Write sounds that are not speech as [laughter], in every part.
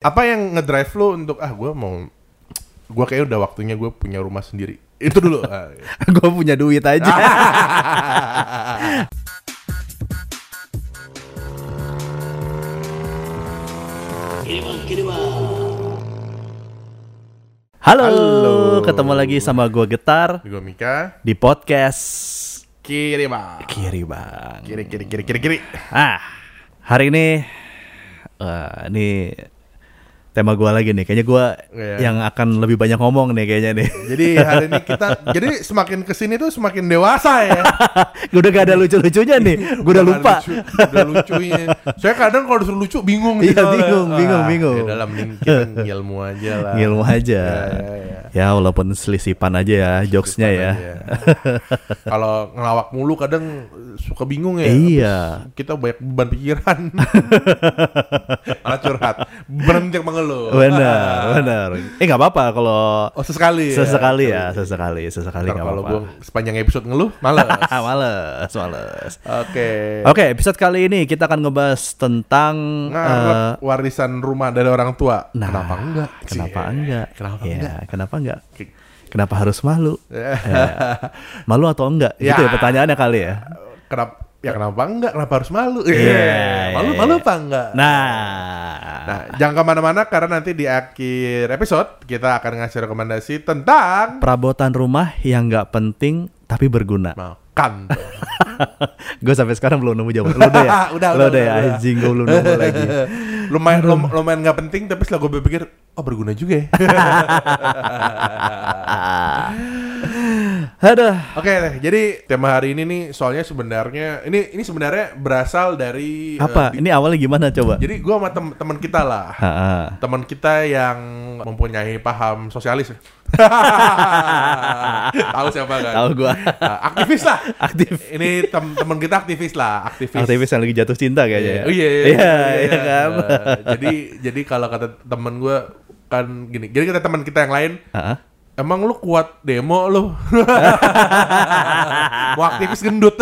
Apa yang ngedrive lo untuk ah gue mau gue kayak udah waktunya gue punya rumah sendiri. Itu dulu. [laughs] Ah, gue punya duit aja. [laughs] Halo, Halo. ketemu lagi sama gue Getar gue Mika. di podcast Kiri bang. Kiri Bang. Kiri kiri kiri kiri kiri. Ah, hari ini, wah, ini tema gue lagi nih. Kayaknya gue Iya. yang akan lebih banyak ngomong nih kayaknya nih. Jadi hari ini kita [laughs] jadi semakin ke sini tuh semakin dewasa ya. [laughs] gue udah gak ada lucu-lucunya nih. [laughs] Gue udah lupa. Lucu, udah lucunya. Saya kadang kalau disuruh lucu bingung Iya, soalnya. bingung, bingung, Ah, bingung. Ya dalam kita ngilmu aja lah. Ngilmu aja. Ya, ya, Ya walaupun selisipan aja ya jokesnya ya. Iya. Kalau ngelawak mulu kadang suka bingung ya. Iya. Kita banyak beban pikiran. Malah curhat. Berhenti mengeluh. Benar, [laughs] benar. Eh nggak apa-apa kalau Oh sesekali. sesekali ya, sesekali, sesekali Ntar nggak kalau apa-apa. gue sepanjang episode ngeluh, malas. [laughs] males, males. Oke. Oke, episode kali ini kita akan ngebahas tentang Ngarep eh, warisan rumah dari orang tua. Nah, kenapa enggak? Kenapa Cie. enggak? Kenapa Ya, enggak? Kenapa enggak? Kenapa harus malu? [laughs] Ya. Malu atau enggak? Ya. Gitu ya pertanyaannya kali ya. Kenapa? Ya kenapa enggak? Kenapa harus malu? Iya, [laughs] Yeah. Malu iya, malu apa enggak? Nah, Nah, jangan ke mana-mana karena nanti di akhir episode kita akan ngasih rekomendasi tentang perabotan rumah yang nggak penting tapi berguna. makan. [laughs] gue sampai sekarang belum nemu jawaban. Lu [laughs] udah ya? Udah, Lu udah, udah ya? Anjing gue belum nemu lagi. lumayan lum- lumayan nggak penting tapi setelah gue berpikir oh berguna juga ya. Aduh. Oke deh, jadi tema hari ini nih soalnya sebenarnya ini ini sebenarnya berasal dari eh, Apa? di- Ini awalnya gimana coba? jadi gue sama tem- teman kita lah. Teman kita yang mempunyai paham sosialis. [laughs] Tahu siapa kan? Tahu gua. Nah, aktivis lah. Aktif. Ini tem teman kita aktivis lah, aktivis. Aktivis yang lagi jatuh cinta kayaknya. ya? Oh iya, iya, iya, iya kan. Eh, jadi jadi kalau kata temen gue kan gini. Jadi kata teman kita yang lain, Ha-ha. Emang lu kuat demo lu. [laughs] Mau aktivis gendut.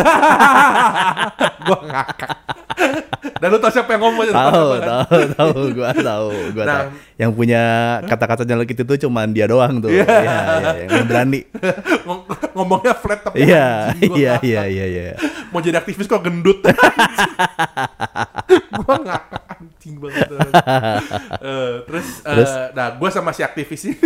[laughs] gua ngakak. Dan lu tau siapa yang ngomong? Tahu, tahu, tahu, gua tahu, gua Nah. tahu. Yang punya kata-kata nyelek itu tuh cuman dia doang tuh. Iya. Iya, iya, yang berani. [laughs] Ngom- ngomongnya flat tapi Iya, iya, iya, iya, iya. Mau jadi aktivis kok gendut. gua ngakak anjing banget. Eh, terus, eh, Terus? nah gua sama si aktivis ini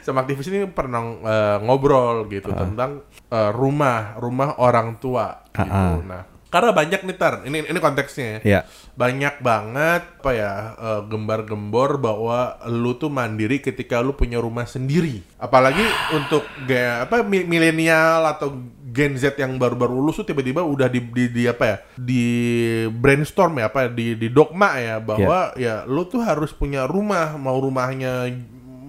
sama aktivis ini pernah eh, ngobrol gitu tentang eh, rumah rumah orang tua gitu. Ah, ah. Nah, karena banyak nih tar, ini ini konteksnya ya. Iya. Banyak banget apa ya eh, gembar-gembor bahwa lu tuh mandiri ketika lu punya rumah sendiri. Apalagi untuk gaya apa mi- milenial atau Gen Z yang baru-baru lulus tuh tiba-tiba udah di, di, di apa ya? di brainstorm ya apa di di dogma ya bahwa ya lu tuh harus punya rumah, mau rumahnya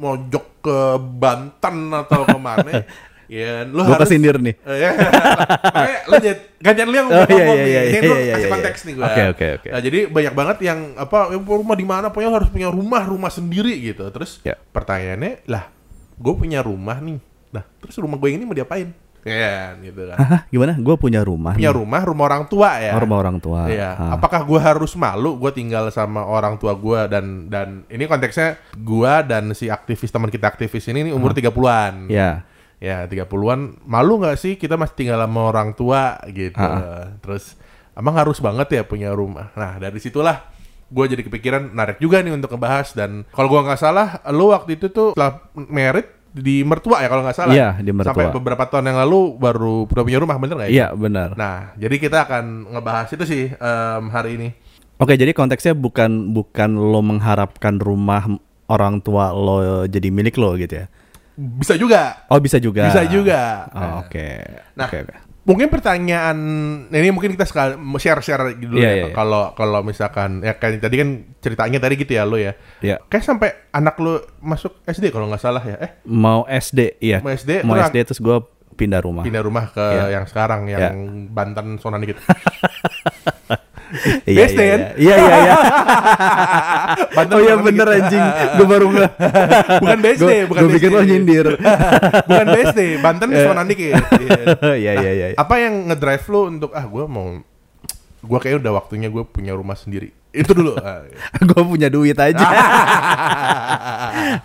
mojok ke Banten atau ke mana. [laughs] ya lu Gua harus kesindir nih. Eh, ya. [laughs] Makanya lu jadi gantian lu yang Oh, ngomong iya, iya, iya, Ini iya, iya, kasih iya, konteks iya. nih gua. Oke, oke, oke. Nah, jadi banyak banget yang apa ya, rumah di mana pokoknya harus punya rumah, rumah sendiri gitu. Terus Ya. pertanyaannya, lah, gue punya rumah nih. Nah, terus rumah gue ini mau diapain? Ya, gitu kan. Hah, gimana? Gue punya rumah. punya nih. rumah, rumah orang tua ya. Oh, rumah orang tua. Iya. Ah. Apakah gue harus malu gue tinggal sama orang tua gue dan dan ini konteksnya gue dan si aktivis teman kita aktivis ini, ini umur 30-an. Iya. Ya, 30-an malu nggak sih kita masih tinggal sama orang tua gitu. Ah. Terus emang harus banget ya punya rumah. Nah, dari situlah gue jadi kepikiran narik juga nih untuk ngebahas dan kalau gua nggak salah lu waktu itu tuh setelah merit di mertua ya kalau nggak salah. Iya, di mertua. Sampai beberapa tahun yang lalu baru udah punya rumah bener nggak ya? Iya, benar. Nah, jadi kita akan ngebahas itu sih em, hari ini. Oke, jadi konteksnya bukan bukan lo mengharapkan rumah orang tua lo jadi milik lo gitu ya. Bisa juga. Oh, bisa juga. Bisa juga. Oh, oke. Nah, Oke, oke. Mungkin pertanyaan ini mungkin kita sekali share-share dulu Iya, ya. iya, iya. Kalau kalau misalkan ya kayak tadi kan ceritanya tadi gitu ya lo ya. Iya. Kayak sampai anak lo masuk SD kalau nggak salah ya. Eh, Mau SD, iya. Mau SD, Mau terus- SD terus gue pindah rumah. pindah rumah ke Iya. yang sekarang yang Iya. Banten Sonan dikit. [laughs] Iya, BSD iya, kan? Iya, iya, iya. [laughs] Banten oh iya bener dikit. anjing. Gue baru nggak. Bukan [laughs] BSD, bukan Gue pikir BSD. lo nyindir. [laughs] bukan BSD, Banten Sonan dikit. Iya. Iya, iya, iya. Apa yang ngedrive lo untuk ah gue mau gue kayaknya udah waktunya gue punya rumah sendiri. Itu dulu. Ah, iya. gue punya duit aja.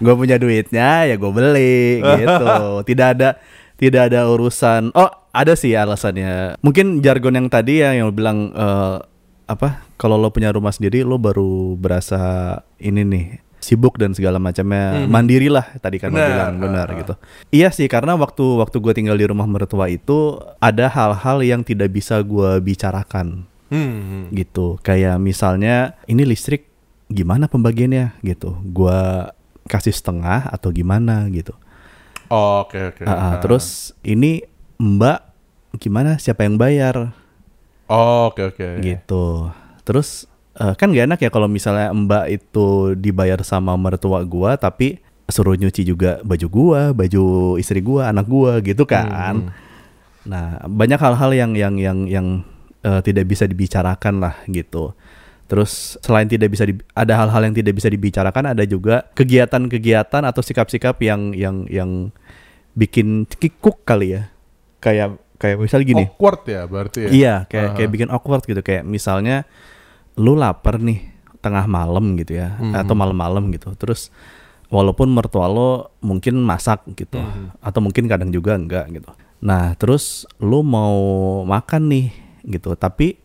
gue punya duitnya ya gue beli gitu. Tidak ada tidak ada urusan. Oh ada sih alasannya. Mungkin jargon yang tadi ya yang bilang eh, apa? Kalau lo punya rumah sendiri lo baru berasa ini nih sibuk dan segala macamnya mandiri lah tadi kan lo bilang benar ah. gitu. Iya sih karena waktu waktu gue tinggal di rumah mertua itu ada hal-hal yang tidak bisa gue bicarakan Hmm. gitu kayak misalnya ini listrik gimana pembagiannya gitu gua kasih setengah atau gimana gitu Oh, Oke oke. Ah, ah, Ah. terus ini mbak gimana siapa yang bayar Oh, Oke oke. gitu terus eh, kan gak enak ya kalau misalnya mbak itu dibayar sama mertua gua tapi suruh nyuci juga baju gua baju istri gua anak gua gitu kan Hmm. Nah, banyak hal-hal yang yang yang yang eh, tidak bisa dibicarakan lah gitu. Terus selain tidak bisa di- ada hal-hal yang tidak bisa dibicarakan, ada juga kegiatan-kegiatan atau sikap-sikap yang yang yang bikin kikuk kali ya. Kayak kayak misal gini. Awkward ya berarti ya. Iya, kayak Aha. kayak bikin awkward gitu. Kayak misalnya lu lapar nih tengah malam gitu ya, Mhm. atau malam-malam gitu. Terus walaupun mertua lo mungkin masak gitu, Mhm. atau mungkin kadang juga enggak gitu. Nah, terus lu mau makan nih gitu, tapi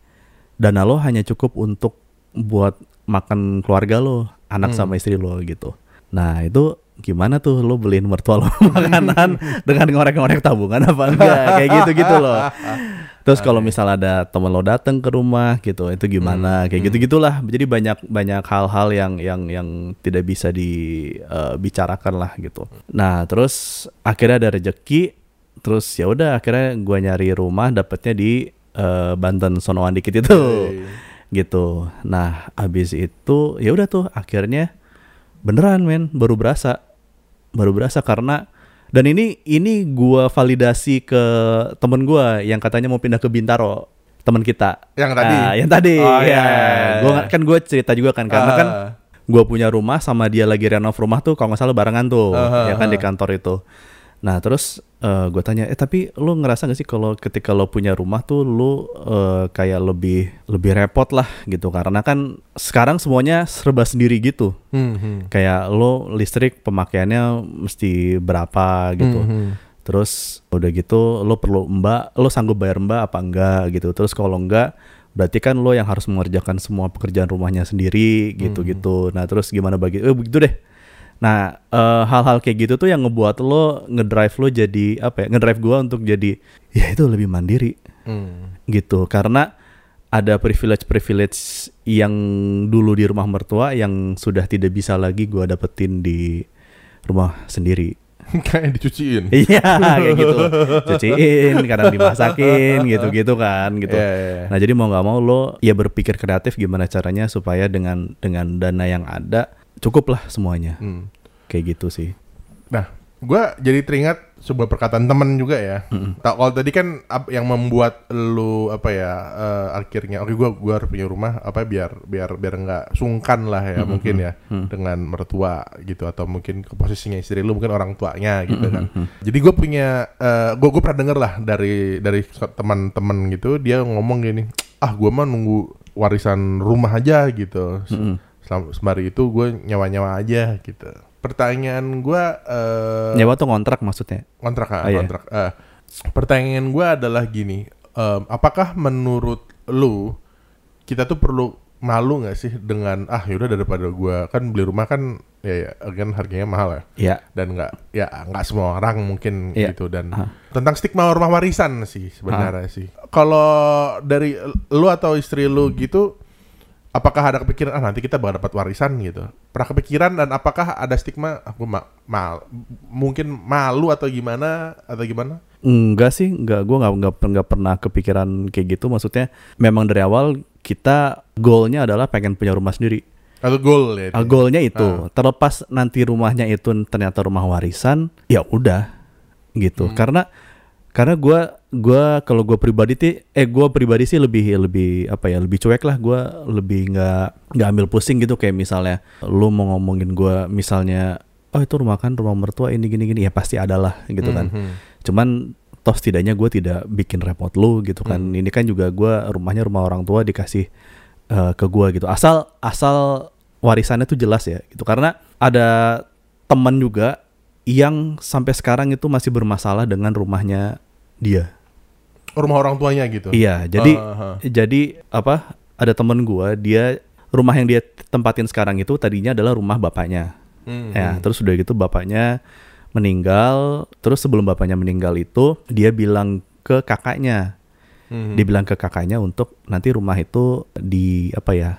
dana lo hanya cukup untuk buat makan keluarga lo, anak Hmm. sama istri lo gitu. Nah, itu gimana tuh lo beliin mertua lo [laughs] makanan dengan ngorek-ngorek tabungan apa enggak kayak gitu-gitu loh. Terus kalau misal ada temen lo datang ke rumah gitu, itu gimana? Kayak gitu-gitulah. Jadi banyak banyak hal-hal yang yang yang tidak bisa dibicarakan lah gitu. Nah, terus akhirnya ada rejeki, terus ya udah akhirnya gua nyari rumah dapetnya di eh, Banten Sonoan dikit itu. Hey. Gitu. Nah, habis itu ya udah tuh akhirnya beneran men baru berasa baru berasa karena dan ini ini gua validasi ke temen gua yang katanya mau pindah ke Bintaro teman kita Yang tadi? Ah, yang tadi Oh, ya iya, iya, iya. gua kan gue cerita juga kan karena Ah. kan gua punya rumah sama dia lagi renov rumah tuh kalau nggak salah barengan tuh Ah, ya kan ah. di kantor itu nah terus gue tanya eh tapi lu ngerasa gak sih kalau ketika lo punya rumah tuh lu eh, kayak lebih lebih repot lah gitu karena kan sekarang semuanya serba sendiri gitu Hmm, hmm. kayak lo listrik pemakaiannya mesti berapa gitu. Hmm, hmm. Terus udah gitu lo perlu mbak, lo sanggup bayar mbak apa enggak gitu. Terus kalau enggak berarti kan lo yang harus mengerjakan semua pekerjaan rumahnya sendiri gitu-gitu. Nah, terus gimana bagi eh begitu deh. Nah, eh, hal-hal kayak gitu tuh yang ngebuat lo ngedrive lo jadi apa ya? Ngedrive gua untuk jadi ya itu lebih mandiri Hmm. gitu karena ada privilege-privilege yang dulu di rumah mertua yang sudah tidak bisa lagi gua dapetin di rumah sendiri. [laughs] Kayak dicuciin. Iya kayak gitu, [laughs] cuciin, kadang dimasakin, [laughs] gitu-gitu kan, gitu. Iya, iya, iya. Nah jadi mau nggak mau lo ya berpikir kreatif gimana caranya supaya dengan dengan dana yang ada cukup lah semuanya, Hmm. kayak gitu sih. Nah, gua jadi teringat sebuah perkataan temen juga ya. Tak kalau tadi kan yang membuat lu apa ya eh, akhirnya oke gua gua harus punya rumah apa biar biar biar nggak sungkan lah ya mungkin ya dengan mertua gitu atau mungkin ke posisinya istri lu mungkin orang tuanya gitu kan. Jadi gue punya eh gua gua pernah denger lah dari dari teman-teman gitu dia ngomong gini, "Ah, gua mah nunggu warisan rumah aja gitu." Selama sembari itu gue nyawa-nyawa aja gitu. Pertanyaan gue eh Nyawa tuh kontrak maksudnya? kontrak ah, Oh, iya. kontrak. Eh, pertanyaan gue adalah gini, em, apakah menurut lu kita tuh perlu malu nggak sih dengan ah yaudah daripada gue kan beli rumah kan ya, ya kan harganya mahal ya Iya. dan nggak ya nggak semua orang mungkin Iya. gitu dan Aha. tentang stigma rumah warisan sih sebenarnya sih kalau dari lu atau istri lu gitu apakah ada kepikiran ah nanti kita bakal dapat warisan gitu pernah kepikiran dan apakah ada stigma aku ma mal mungkin malu atau gimana atau gimana Enggak sih, enggak. Gue nggak nggak nggak pernah kepikiran kayak gitu. Maksudnya memang dari awal kita goalnya adalah pengen punya rumah sendiri. atau goal ya itu? Ah, goalnya itu. Terlepas nanti rumahnya itu ternyata rumah warisan, ya udah gitu. Karena karena gue gua kalau gue pribadi sih, eh gue pribadi sih lebih lebih apa ya lebih cuek lah. Gue lebih nggak nggak ambil pusing gitu kayak misalnya lu mau ngomongin gue misalnya oh itu rumah kan rumah mertua ini gini gini ya pasti ada lah gitu kan. Mhm. Cuman toh setidaknya gue tidak bikin repot lu gitu kan. Hmm. Ini kan juga gue rumahnya rumah orang tua dikasih eh, ke gue gitu. Asal asal warisannya tuh jelas ya gitu. Karena ada teman juga yang sampai sekarang itu masih bermasalah dengan rumahnya dia. Rumah orang tuanya gitu. Iya, jadi Ah, ah. jadi apa? Ada temen gua, dia rumah yang dia tempatin sekarang itu tadinya adalah rumah bapaknya. Hmm, Ya, hmm. terus udah gitu bapaknya meninggal. Terus sebelum bapaknya meninggal itu dia bilang ke kakaknya, Hmm. dia bilang ke kakaknya untuk nanti rumah itu di apa ya?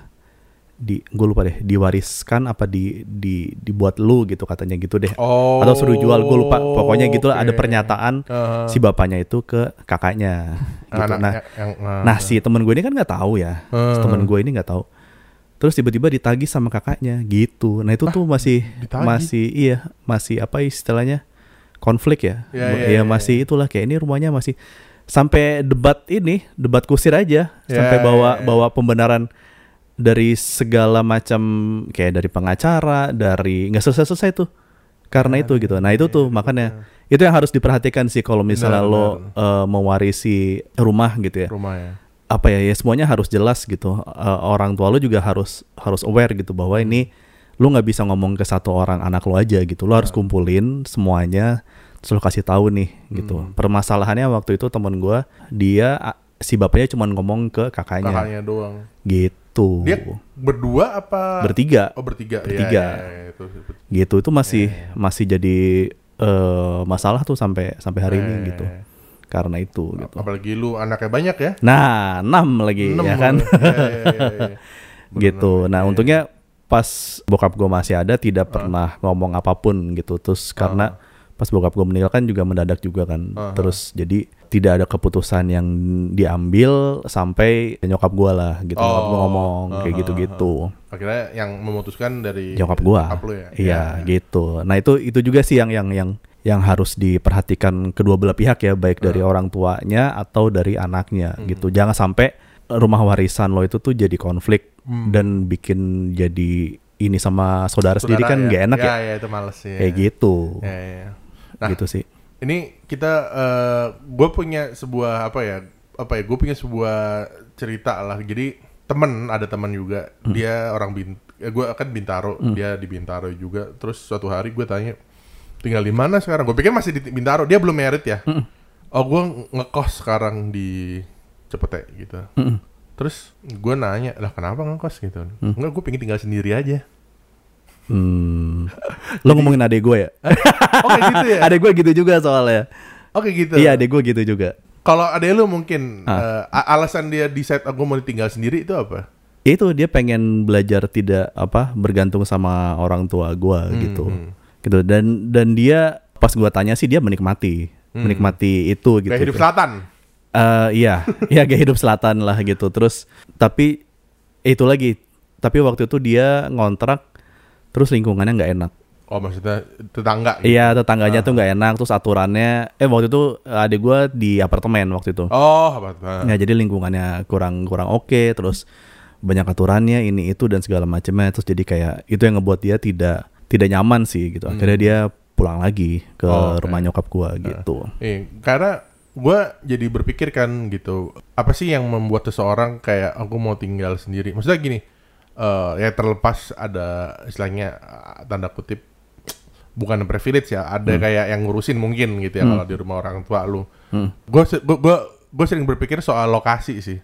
Di gue lupa deh, diwariskan apa di di dibuat lu gitu katanya gitu deh. Oh. Atau suruh jual gue lupa. Pokoknya gitu lah, ada pernyataan Ah. si bapaknya itu ke kakaknya. Gitu. Anak- Nah, yang, ah. Nah si temen gue ini kan nggak tahu ya, si Hmm. temen gue ini nggak tahu. Terus tiba-tiba ditagih sama kakaknya gitu. Nah itu tuh masih ditagih? masih iya masih apa istilahnya konflik ya. Ya, ya, ya, ya, masih itulah kayak ini rumahnya masih sampai debat ini debat kusir aja Ya, sampai bawa ya, ya. bawa pembenaran dari segala macam kayak dari pengacara dari nggak selesai selesai tuh karena itu gitu. Nah itu tuh makanya itu yang harus diperhatikan sih kalau misalnya Benar, lo eh, mewarisi rumah gitu ya. Rumah ya. apa ya ya semuanya harus jelas gitu. Eh, orang tua lu juga harus harus aware gitu bahwa ini lu nggak bisa ngomong ke satu orang anak lu aja gitu. Lu harus kumpulin semuanya terus lu kasih tahu nih gitu. Permasalahannya waktu itu temen gua dia si bapaknya cuma ngomong ke kakaknya Kakaknya doang. gitu Dia berdua apa? bertiga Oh bertiga. Iya, Bertiga. iya, iya, itu. gitu itu masih masih jadi eh, masalah tuh sampai sampai hari ini Eh, gitu karena itu gitu Apalagi lu anaknya banyak ya. nah enam lagi Enam ya kan lu. Iya, iya, iya, iya. [laughs] gitu. Nah iya, untungnya pas bokap gue masih ada tidak pernah ngomong apa pun gitu. Terus karena pas bokap gue meninggal kan juga mendadak juga kan. Ah. Terus jadi tidak ada keputusan yang diambil sampai nyokap gue lah gitu. Nyokap gue Oh. ngomong kayak Ah, gitu-gitu. Akhirnya yang memutuskan dari Nyokap gue. ya. Iya gitu. Nah itu itu juga sih yang yang yang yang harus diperhatikan kedua belah pihak ya baik dari Ah. orang tuanya atau dari anaknya Hmm. gitu. Jangan sampai rumah warisan lo itu tuh jadi konflik Hmm. dan bikin jadi ini sama saudara, sendiri kan Saudara nggak enak ya, ya. Ya, itu males ya. kayak gitu. Ya, ya, ya. Nah, gitu sih. ini kita gue punya sebuah apa ya apa ya gue punya sebuah cerita lah. Jadi temen ada teman juga. Hmm. dia orang bin gue akan bintaro dia di bintaro juga. Terus suatu hari gue tanya tinggal di mana sekarang? Gue pikir masih di bintaro dia belum merit ya. Hmm. oh gue ngekos sekarang di cepete gitu. Hmm. terus gue nanya lah kenapa ngekos? Gitu. Enggak gue pengen tinggal sendiri aja Hmm. Lo ngomongin adek gue ya? [laughs] oh kayak gitu ya adek gue gitu juga soalnya. oke gitu Iya adek gue gitu juga. Kalau ada lu mungkin Ah. a- alasan dia decide aku mau tinggal sendiri itu apa? Ya itu dia pengen belajar tidak apa bergantung sama orang tua gua gitu. hmm. Gitu dan dan dia pas gua tanya sih dia menikmati, menikmati itu gitu. Hmm. Kayak hidup selatan. Eh, iya, iya kayak hidup selatan lah gitu. Terus tapi itu lagi, tapi waktu itu dia ngontrak terus lingkungannya nggak enak. Oh maksudnya tetangga. gitu? Iya tetangganya tuh nggak enak, terus aturannya, eh waktu itu adik gua di apartemen waktu itu. Oh apa? apa. Ya jadi lingkungannya kurang kurang oke, terus banyak aturannya ini itu dan segala macamnya, terus jadi kayak itu yang ngebuat dia tidak tidak nyaman sih gitu. Akhirnya dia pulang lagi ke Oh, oke. rumah nyokap gua gitu. Eh, karena gue jadi berpikir kan gitu, apa sih yang membuat seseorang kayak aku mau tinggal sendiri? Maksudnya gini, eh ya terlepas ada istilahnya eh, tanda kutip bukan privilege ya, ada kayak yang ngurusin mungkin gitu ya kalau di rumah orang tua lu. Gue gue gue sering berpikir soal lokasi sih.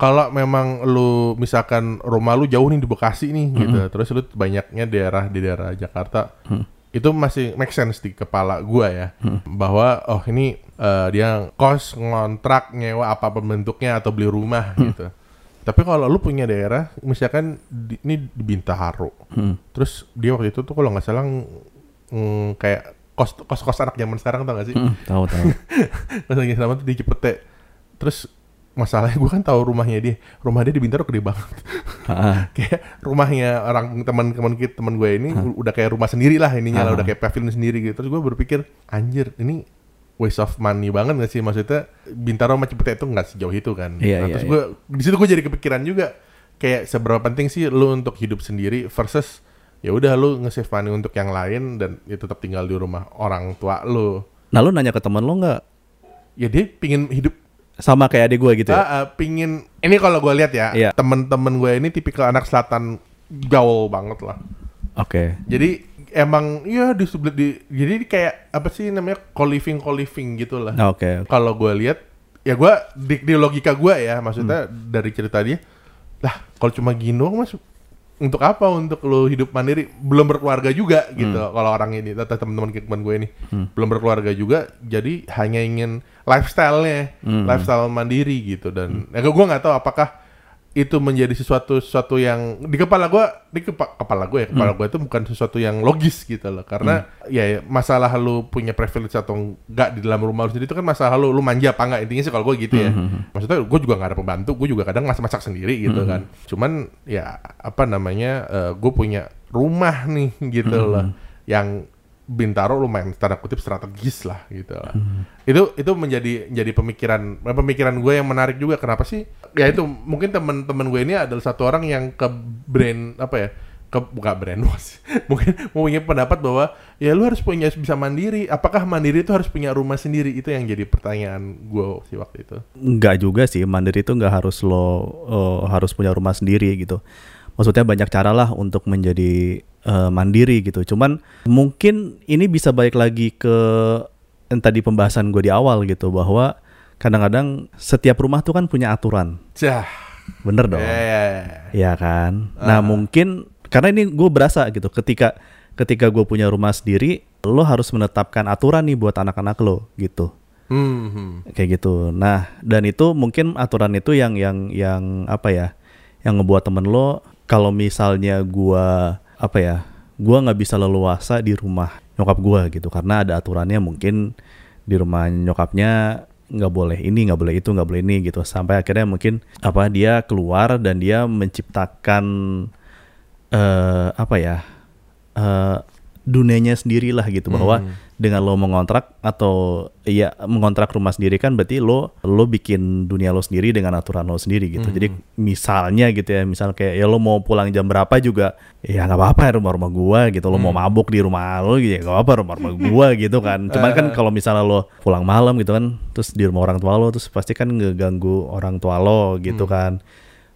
Kalau memang lu misalkan rumah lu jauh nih di Bekasi nih gitu, terus lu banyaknya daerah di daerah Jakarta, itu masih make sense di kepala gua ya, bahwa oh ini eh, dia kos ngontrak nyewa apa bentuknya atau beli rumah gitu. Tapi kalau lu punya daerah, misalkan di, ini di Bintaro, terus dia waktu itu tuh kalau nggak salah mm, kayak kos kos kos anak zaman sekarang tau gak sih? Hmm, tahu tahu. [laughs] Pas lagi sama tuh di Cipete. Terus masalahnya gue kan tahu rumahnya dia. Rumah dia di Bintaro gede banget. Ah, [laughs] kayak rumahnya orang teman-teman kita teman gue ini u- udah kayak rumah sendiri lah ininya lah Ah. udah kayak pavilion sendiri gitu. Terus gue berpikir anjir ini waste of money banget gak sih maksudnya Bintaro sama Cipete itu nggak sejauh itu kan. Iya, Nah, iya, terus iya. gue di situ gue jadi kepikiran juga kayak seberapa penting sih lu untuk hidup sendiri versus ya udah lu nge-save money untuk yang lain dan ya tetap tinggal di rumah orang tua lu. Nah lu nanya ke temen lo nggak ya dia pingin hidup Sama kayak adik gue gitu ya. Ah, ah, pingin ini kalau gue lihat ya Iya. temen-temen gue ini tipikal anak selatan gaul banget lah Oke. jadi emang ya di, sebelah- di jadi kayak apa sih namanya co-living co-living gitu lah Oke. kalau gue lihat ya gue di, di logika gue ya maksudnya Hmm. dari cerita dia lah kalau cuma gini doang mas untuk apa untuk lo hidup mandiri belum berkeluarga juga gitu Hmm. kalau orang ini atau teman-teman teman gue ini belum berkeluarga juga jadi hanya ingin lifestyle-nya Hmm. lifestyle mandiri gitu dan ya, gue nggak tahu apakah itu menjadi sesuatu sesuatu yang di kepala gue di kepa- kepala gue ya Hmm. kepala gue itu bukan sesuatu yang logis gitu loh. Karena ya ya, masalah lu punya privilege atau enggak di dalam rumah lu sendiri itu kan masalah lu lu manja apa enggak intinya sih kalau gue gitu ya. Hmm, maksudnya gue juga nggak ada pembantu gue juga kadang masak masak sendiri gitu Hmm. kan. Cuman ya apa namanya gue punya rumah nih gitu Hmm, loh yang Bintaro lumayan tanda kutip strategis lah gitu. Hmm. Itu itu menjadi jadi pemikiran pemikiran gue yang menarik juga. Kenapa sih? Ya itu mungkin teman-teman gue ini adalah satu orang yang ke brand apa ya? Ke bukan brand [laughs] was. mungkin punya pendapat bahwa ya lu harus punya bisa mandiri. Apakah mandiri itu harus punya rumah sendiri? Itu yang jadi pertanyaan gue sih waktu itu. Enggak juga sih, mandiri itu nggak harus lo eh, harus punya rumah sendiri gitu. Maksudnya banyak cara lah untuk menjadi eh, mandiri gitu. Cuman mungkin ini bisa balik lagi ke yang tadi pembahasan gue di awal gitu bahwa kadang-kadang setiap rumah tuh kan punya aturan, Cah. bener dong? Ya, ya, ya. Iya kan. Nah mungkin karena ini gue berasa gitu ketika ketika gue punya rumah sendiri, lo harus menetapkan aturan nih buat anak-anak lo gitu Hmm, hmm. kayak gitu. Nah, dan itu mungkin aturan itu yang yang yang apa ya? Yang ngebuat temen lo kalau misalnya gua apa ya? Gua nggak bisa leluasa di rumah nyokap gua gitu. Karena ada aturannya mungkin di rumah nyokapnya nggak boleh ini nggak boleh itu nggak boleh ini gitu. Sampai akhirnya mungkin apa dia keluar dan dia menciptakan eh apa ya eh dunianya sendiri lah gitu. Bahwa dengan lo mengontrak atau ya mengontrak rumah sendiri kan berarti lo lo bikin dunia lo sendiri dengan aturan lo sendiri gitu. Jadi misalnya gitu ya misal kayak ya lo mau pulang jam berapa juga ya nggak apa-apa ya rumah-rumah gua gitu. Lo mau mabuk di rumah lo gitu ya nggak apa-apa rumah-rumah gua [laughs] gitu kan. Cuman kan kalau misalnya lo pulang malam gitu kan terus di rumah orang tua lo terus pasti kan ngeganggu orang tua lo gitu kan.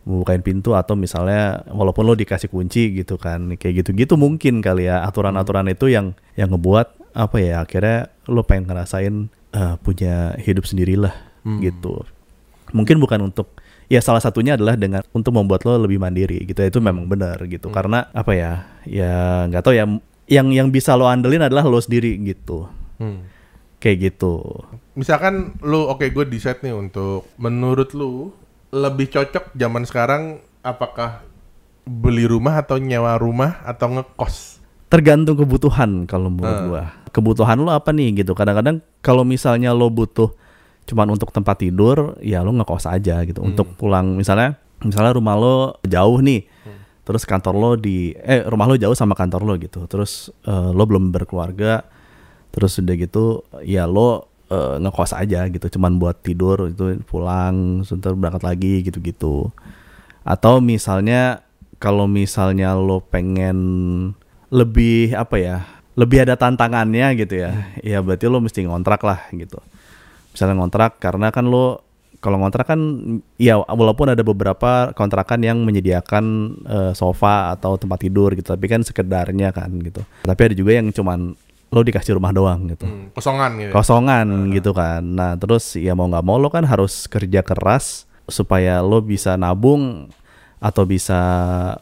Bukain pintu atau misalnya walaupun lo dikasih kunci gitu kan kayak gitu-gitu mungkin kali ya aturan-aturan itu yang yang ngebuat apa ya akhirnya lo pengen ngerasain eh, punya hidup sendirilah gitu. Mungkin bukan untuk ya salah satunya adalah dengan untuk membuat lo lebih mandiri gitu. Itu memang benar gitu. Karena apa ya ya nggak tahu ya yang yang bisa lo andelin adalah lo sendiri gitu. Hmm. kayak gitu. Misalkan lu oke gue decide nih untuk menurut lu lebih cocok zaman sekarang apakah beli rumah atau nyewa rumah atau ngekos? Tergantung kebutuhan kalau menurut Hmm. gua. Kebutuhan lo apa nih gitu. Kadang-kadang kalau misalnya lo butuh cuman untuk tempat tidur, ya lo ngekos aja gitu. Untuk pulang misalnya misalnya rumah lo jauh nih. Terus kantor lo di eh rumah lo jauh sama kantor lo gitu. Terus eh, lo belum berkeluarga. Terus udah gitu ya lo eh, ngekos aja gitu. Cuman buat tidur itu pulang, sebentar berangkat lagi gitu-gitu. Atau misalnya kalau misalnya lo pengen lebih apa ya lebih ada tantangannya gitu ya. Ya berarti lo mesti ngontrak lah gitu. Misalnya ngontrak karena kan lo kalau ngontrak kan ya walaupun ada beberapa kontrakan yang menyediakan eh, sofa atau tempat tidur gitu tapi kan sekedarnya kan gitu. Tapi ada juga yang cuman lo dikasih rumah doang gitu. Hmm, kosongan gitu. kosongan gitu kan. Nah terus ya mau nggak mau lo kan harus kerja keras supaya lo bisa nabung atau bisa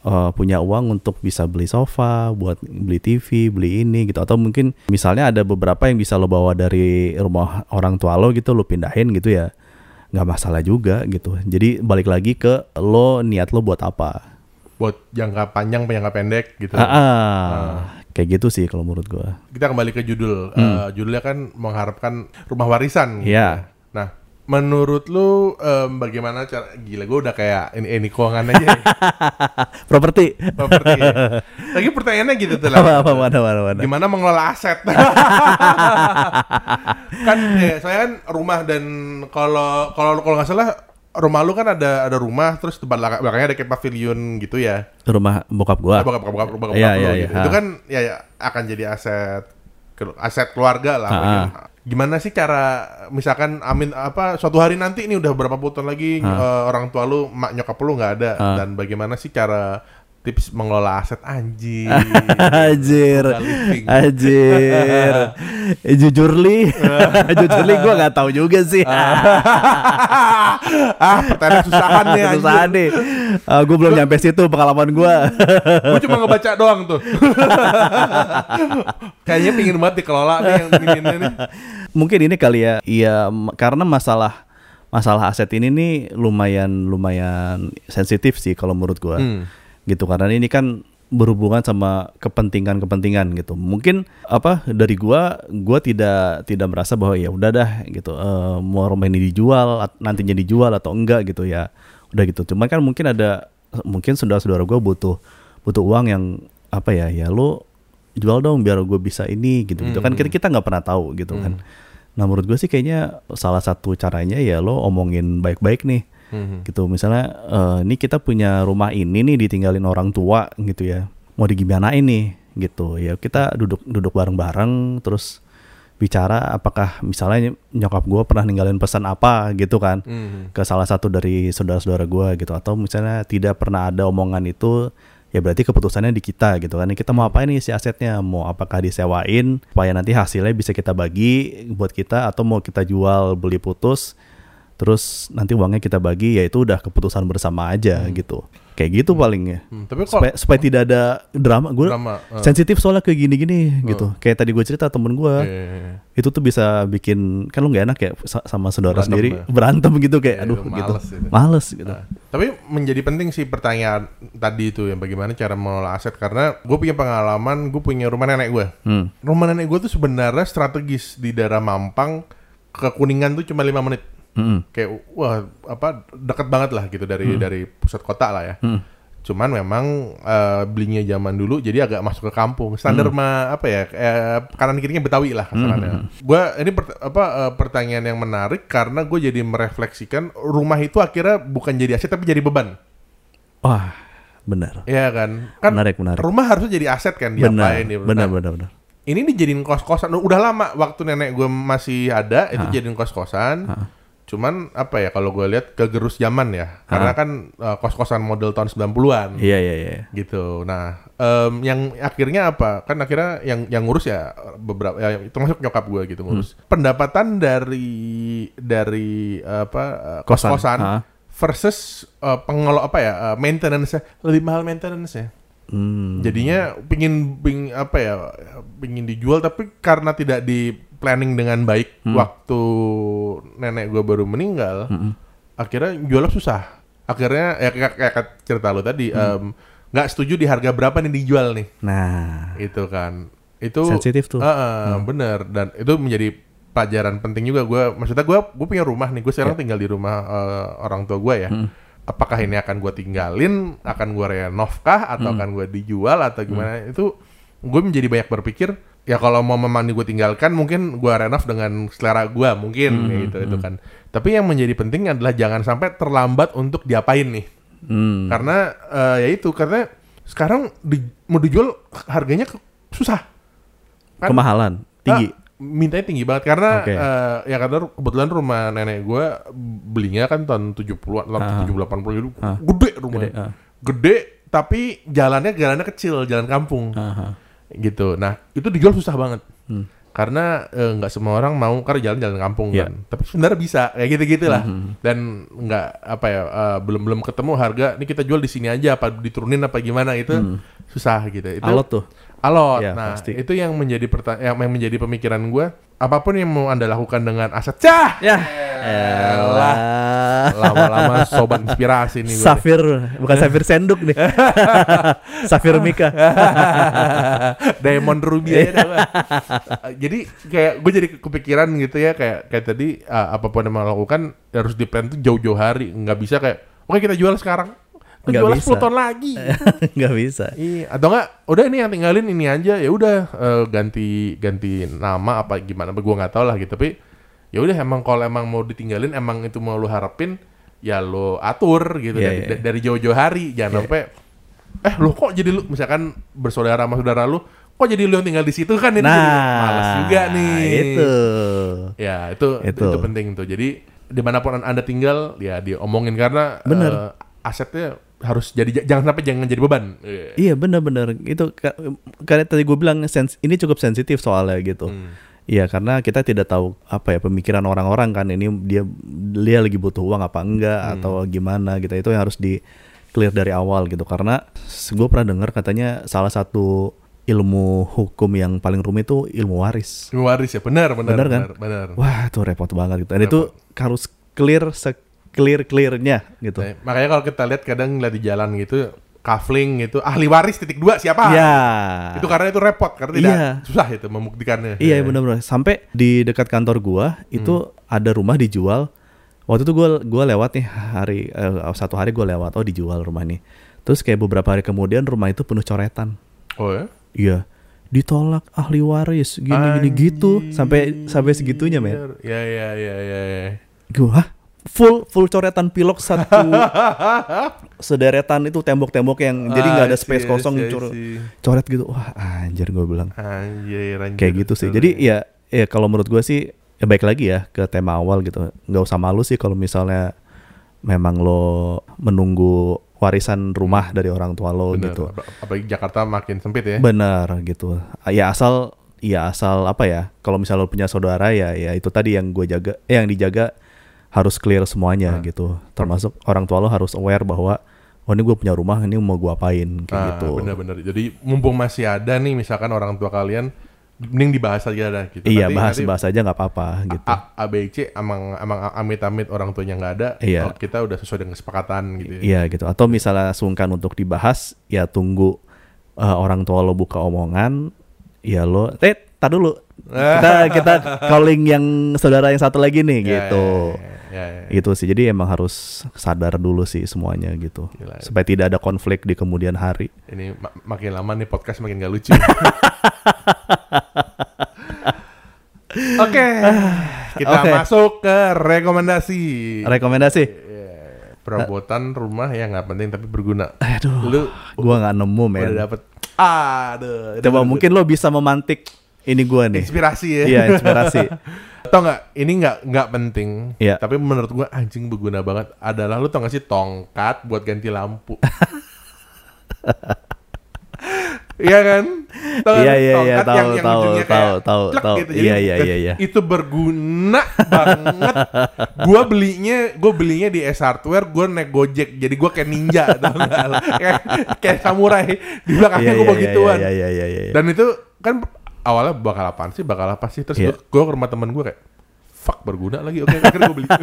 eh, punya uang untuk bisa beli sofa, buat beli TV, beli ini gitu. Atau mungkin misalnya ada beberapa yang bisa lo bawa dari rumah orang tua lo gitu, lo pindahin gitu ya, nggak masalah juga gitu. Jadi balik lagi ke lo niat lo buat apa. Buat jangka panjang, jangka pendek gitu. Ah, ah. kayak gitu sih kalau menurut gua. Kita kembali ke judul. Eh, judulnya kan mengharapkan rumah warisan. gitu. Hmm. Iya. Nah, menurut lu em, bagaimana cara gila gue udah kayak ini ini keuangan aja. ya. [laughs] Properti. Properti. Lagi pertanyaannya gitu tuh apa lah. apa mana mana mana. Gimana mengelola aset? [laughs] kan ya, saya kan rumah dan kalau kalau kalau nggak salah rumah lu kan ada ada rumah terus tempat belakang- belakangnya ada kayak pavilion gitu ya. Rumah bokap gua. Ah, bokap bokap bokap bokap lu iya, gitu. iya. Itu Ha. kan ya, ya akan jadi aset aset keluarga lah. Ha, mungkin. Gimana sih cara misalkan amin apa suatu hari nanti ini udah berapa puluh tahun lagi eh, orang tua lu mak nyokap lu nggak ada? Dan bagaimana sih cara tips mengelola aset anjing Anjir, [laughs] living. anjir. [laughs] Eh, jujur li, [laughs] jujur li gue nggak tahu juga sih. ah pertanyaan susahan nih anjing Susah nih. gue belum nyampe situ pengalaman gue. gue cuma ngebaca doang tuh kayaknya pingin banget dikelola nih yang ini, ini, ini. Mungkin ini kali ya, iya karena masalah masalah aset ini nih lumayan lumayan sensitif sih kalau menurut gue. Hmm. Gitu karena ini kan berhubungan sama kepentingan-kepentingan gitu. Mungkin apa dari gua gua tidak tidak merasa bahwa ya udah dah gitu eh, mau rumah ini dijual nantinya dijual atau enggak gitu ya. Udah gitu. Cuman kan mungkin ada mungkin saudara-saudara gua butuh butuh uang yang apa ya ya lu jual dong biar gue bisa ini gitu gitu kan kita kita nggak pernah tahu gitu kan. Nah menurut gue sih kayaknya salah satu caranya ya lo omongin baik-baik nih Hmm. gitu. Misalnya eh, ini kita punya rumah ini nih ditinggalin orang tua gitu ya. Mau digimanain nih gitu. Ya kita duduk duduk bareng-bareng terus bicara apakah misalnya nyokap gue pernah ninggalin pesan apa gitu kan Hmm. ke salah satu dari saudara-saudara gue gitu. Atau misalnya tidak pernah ada omongan itu ya berarti keputusannya di kita gitu kan. Kita mau apa nih si asetnya? Mau apakah disewain supaya nanti hasilnya bisa kita bagi buat kita atau mau kita jual beli putus terus nanti uangnya kita bagi ya itu udah keputusan bersama aja gitu. Kayak gitu paling ya. Hmm, tapi kok supaya, supaya tidak ada drama. Gue Drama, eh. sensitif soalnya kayak gini-gini gitu. Kayak tadi gue cerita temen gue Eh, itu tuh bisa bikin kan lu nggak enak ya sa- sama saudara Berantem sendiri? ya. berantem gitu kayak Ya, aduh itu gitu. males itu. males gitu. Nah, tapi menjadi penting sih pertanyaan tadi itu yang bagaimana cara mengelola aset. Karena gue punya pengalaman gue punya rumah nenek gue hmm. rumah nenek gue tuh sebenarnya strategis di daerah Mampang ke Kuningan tuh cuma lima menit Mm-mm. kayak wah apa dekat banget lah gitu dari dari pusat kota lah ya. Cuman memang eh, belinya zaman dulu jadi agak masuk ke kampung. Standar Hmm. mah apa ya eh, kanan kirinya Betawi lah kasarannya gua ini pert- apa eh, pertanyaan yang menarik karena gue jadi merefleksikan rumah itu akhirnya bukan jadi aset tapi jadi beban. Wah benar. Iya kan? Kan Menarik, menarik. rumah harusnya jadi aset kan benar diapain dia. Benar Nah, benar benar ini dijadiin kos-kosan. Udah lama waktu nenek gue masih ada itu jadiin kos-kosan cuman apa ya kalau gue lihat kegerus zaman ya. Karena kan uh, kos-kosan model tahun 90-an iya iya iya. Gitu. Nah em, yang akhirnya apa? Kan akhirnya yang yang ngurus ya beberapa ya, termasuk nyokap gue gitu ngurus. Pendapatan dari dari apa uh, Kosan, kos-kosan ha. versus uh, pengelola apa ya uh, maintenance lebih mahal maintenance ya hmm. Jadinya pingin, ping apa ya, pingin dijual tapi karena tidak di planning dengan baik waktu nenek gue baru meninggal, akhirnya jualnya susah. Akhirnya ya kayak, kayak cerita lo tadi, em, nggak setuju di harga berapa nih dijual nih, nah itu kan. Itu Sensitif tuh. Ah, ah, Bener dan itu menjadi pelajaran penting juga gue. Maksudnya gue gue punya rumah nih, gue sekarang tinggal di rumah eh, orang tua gue ya. Apakah ini akan gue tinggalin, akan gue renov kah, atau akan gue dijual atau gimana? Itu gue menjadi banyak berpikir. Ya kalau mau memang gue tinggalkan, mungkin gue renov dengan selera gue, mungkin kayak gitu itu kan. Tapi yang menjadi penting adalah jangan sampai terlambat untuk diapain nih. hmm. Karena eh, ya itu karena sekarang di- mau dijual harganya ke- susah. Kan- kemahalan tinggi Ah, mintanya tinggi banget karena Oke. eh, ya karena kebetulan rumah nenek gue belinya kan tahun 70-an, tahun 70 80 itu gede rumahnya. Gede, ah. Gede tapi jalannya jalannya kecil, jalan kampung. Aha. Gitu. Nah, itu dijual susah banget. Hmm. Karena eh, nggak semua orang mau karena jalan-jalan kampung Iya. kan. Tapi sebenarnya bisa kayak gitu-gitu lah. Hmm. Dan nggak apa ya eh, belum belum ketemu harga ini kita jual di sini aja apa diturunin apa gimana itu susah gitu. Itu alot tuh Alot. Iya, nah, pasti. itu yang menjadi perta- yang menjadi pemikiran gue. Apa pun yang mau anda lakukan dengan aset, cah. ya Elah. Lama-lama sobat inspirasi nih gue. Safir bukan Safir Senduk nih [laughs] Safir Mika [laughs] Diamond Ruby aja. Jadi kayak gue jadi kepikiran gitu ya kayak kayak tadi ah, apa pun yang mau lakukan harus di plan tuh jauh-jauh hari. Nggak bisa kayak oke kita jual sekarang. Bisa. 10 tahun lagi. [laughs] nggak bisa Iya, atau enggak udah ini yang tinggalin ini aja ya udah eh, ganti ganti nama apa gimana gue nggak tahu lah gitu tapi ya udah emang kalau emang mau ditinggalin emang itu mau lu harapin ya lo atur gitu Iya, dari, iya. dari jauh-jauh hari jangan Iya. sampai eh lu kok jadi lu misalkan bersaudara sama saudara lu kok jadi lu yang tinggal di situ kan itu nah, jadi males juga nih. Itu. Ya itu, itu Itu. penting tuh. Jadi di mana pun anda tinggal ya diomongin karena Bener. eh, asetnya harus jadi jangan sampai jangan jadi beban. Iya. Iya benar-benar itu ka- karena tadi gue bilang sens ini cukup sensitif soalnya gitu. Hmm. Iya karena kita tidak tahu apa ya pemikiran orang-orang kan ini dia dia lagi butuh uang apa enggak Hmm. atau gimana gitu itu yang harus di clear dari awal gitu karena gue pernah dengar katanya salah satu ilmu hukum yang paling rumit itu ilmu waris. Ilmu waris ya benar benar Benar kan? benar, benar. Wah itu repot banget gitu. Dan itu harus clear se clear clearnya gitu. Nah, makanya kalau kita lihat kadang lihat di jalan gitu kafling gitu ahli waris titik dua siapa? Iya. Itu karena itu repot karena tidak Iya. susah itu membuktikannya. Iya benar-benar. Sampai di dekat kantor gua itu ada rumah dijual. Waktu itu gua gua lewat nih hari eh, satu hari gua lewat oh dijual rumah nih. Terus kayak beberapa hari kemudian rumah itu penuh coretan. Oh ya? Iya. Ditolak ahli waris gini-gini gitu sampai sampai segitunya men. Ya ya ya ya. ya. Gua "Hah? Full full coretan pilok satu [laughs] sederetan itu tembok-tembok yang jadi nggak ada I space see, kosong I see, cor- see. coret gitu. Wah anjir gua bilang. Anjir, anjir. kayak gitu sih. Jadi ya ya kalau menurut gue sih ya baik lagi ya ke tema awal gitu. nggak usah malu sih kalau misalnya memang lo menunggu warisan rumah dari orang tua lo Bener. gitu. Ap- Apalagi Jakarta makin sempit ya. Benar gitu. Ya asal ya asal apa ya? Kalau misalnya lo punya saudara ya ya itu tadi yang gue jaga eh yang dijaga harus clear semuanya Nah. gitu. Termasuk orang tua lo harus aware bahwa oh ini gue punya rumah ini mau gue apain kayak Ah, gitu. bener-bener. Jadi mumpung masih ada nih misalkan orang tua kalian mending dibahas aja dah gitu. Iya Nanti- bahas nanti bahas aja nggak apa-apa gitu. A, A, B, C emang emang amit-amit orang tuanya nggak ada. Iya. oh, kita udah sesuai dengan kesepakatan gitu. ya. Iya gitu. Atau misalnya sungkan untuk dibahas, ya tunggu uh, orang tua lo buka omongan, ya lo, eh, tar dulu. [laughs] Kita kita calling yang saudara yang satu lagi nih Ya, gitu. Ya, ya, ya, ya. Itu sih. Jadi emang harus sadar dulu sih semuanya gitu. Gila. Supaya tidak ada konflik di kemudian hari. Ini ma- makin lama nih podcast makin gak lucu. [laughs] Oke, [sighs] kita Oke. masuk ke rekomendasi. Rekomendasi? Iya, Perabotan rumah yang nggak penting tapi berguna. Aduh, Lu gua nggak nemu men. udah dapet. Aduh. Coba mungkin lo bisa memantik ini gua nih. inspirasi ya. Iya inspirasi. [laughs] tau nggak? Ini nggak nggak penting. Iya. Tapi menurut gua anjing berguna banget. Adalah lu tau gak sih tongkat buat ganti lampu. [laughs] Iya kan? Tau? Iya, iya, iya, Tongkat tahu, yang, yang tahu, ujungnya tahu, kayak tahu, tahu. gitu. Jadi Iya, iya, iya, iya. Itu berguna banget. Gua belinya, gua belinya di S Hardware, gua naik Gojek. Jadi gua kayak ninja, [laughs] tau gak? kayak, kayak samurai. Di belakangnya Iya, gua iya, begituan. Iya iya iya iya. iya. Dan itu kan awalnya bakal apaan sih? Bakal apa sih? Terus gua, gua ke rumah temen gue kayak, fuck berguna lagi. Oke, akhirnya gue beli. [laughs]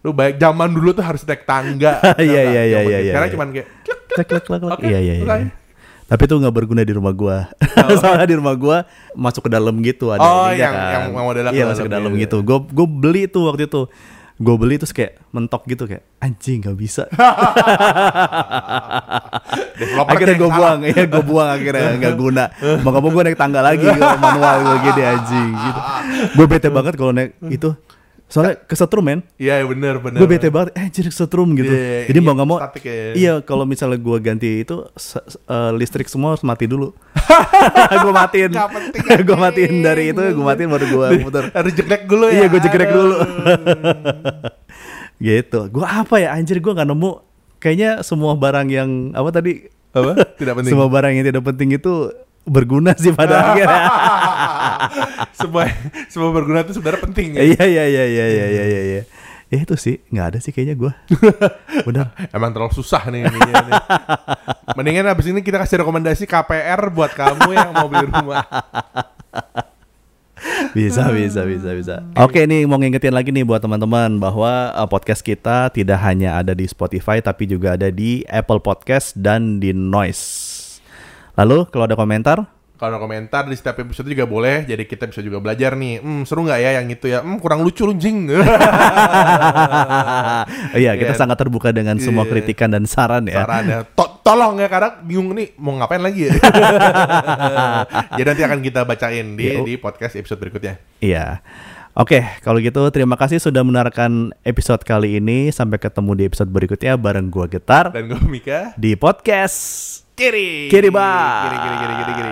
Lu baik zaman dulu tuh harus naik tangga. [laughs] Iya, iya, iya, iya, iya, Sekarang iya. cuman kayak, klek, klek. Oke, Iya iya iya. Tapi itu nggak berguna di rumah gua. [laughs] Soalnya di rumah gua masuk ke dalam gitu ada Oh, yang- kan. yang modelnya ke Iya masuk ke dalam gitu. gitu. Gue gue beli tuh waktu itu. Gue beli terus kayak mentok gitu kayak anjing nggak bisa. [laughs] Akhirnya gue buang, ya gue buang akhirnya nggak guna. Mau nggak mau gue naik tangga lagi manual gue gini anjing gitu. Gue bete banget kalau naik itu. Soalnya kesetrum men. Iya bener bener. Gue bete banget, eh jadi kesetrum gitu. Iya, Jadi iya, mau nggak mau, statik ya. iya kalau misalnya gue ganti itu eh, listrik semua harus mati dulu. [laughs] gue matiin, gue matiin dari itu, gue matiin baru gue putar. Harus jegrek dulu ya. Iya gue jegrek dulu. [laughs] gitu. Gue apa ya anjir gue nggak nemu. Kayaknya semua barang yang apa tadi? Apa? Tidak [laughs] penting. Semua barang yang tidak penting itu berguna sih pada [laughs] akhirnya. semua semua berguna itu sebenarnya penting ya. Iya iya iya iya iya iya iya. iya. Ya itu sih nggak ada sih kayaknya gue. Bener. [laughs] Emang terlalu susah nih nih. Mendingan abis ini kita kasih rekomendasi KPR buat kamu yang mau beli rumah. bisa bisa bisa bisa oke nih mau ngingetin lagi nih buat teman-teman bahwa uh, podcast kita tidak hanya ada di Spotify tapi juga ada di Apple Podcast dan di Noise lalu kalau ada komentar Kalau ada komentar di setiap episode juga boleh, jadi kita bisa juga belajar nih. Hmm, seru nggak ya yang itu ya? Hmm, kurang lucu lu jing. [laughs] iya kita Iya. sangat terbuka dengan semua Iya. kritikan dan saran ya Sarannya, To- tolong ya karena bingung nih mau ngapain lagi ya. [laughs] jadi nanti akan kita bacain di Iya. di podcast episode berikutnya. iya Oke, kalau gitu terima kasih sudah mendengarkan episode kali ini. Sampai ketemu di episode berikutnya bareng gua Getar Dan gue Mika. di podcast kiri. Kiri, Bang. Kiri, kiri, kiri, kiri, kiri.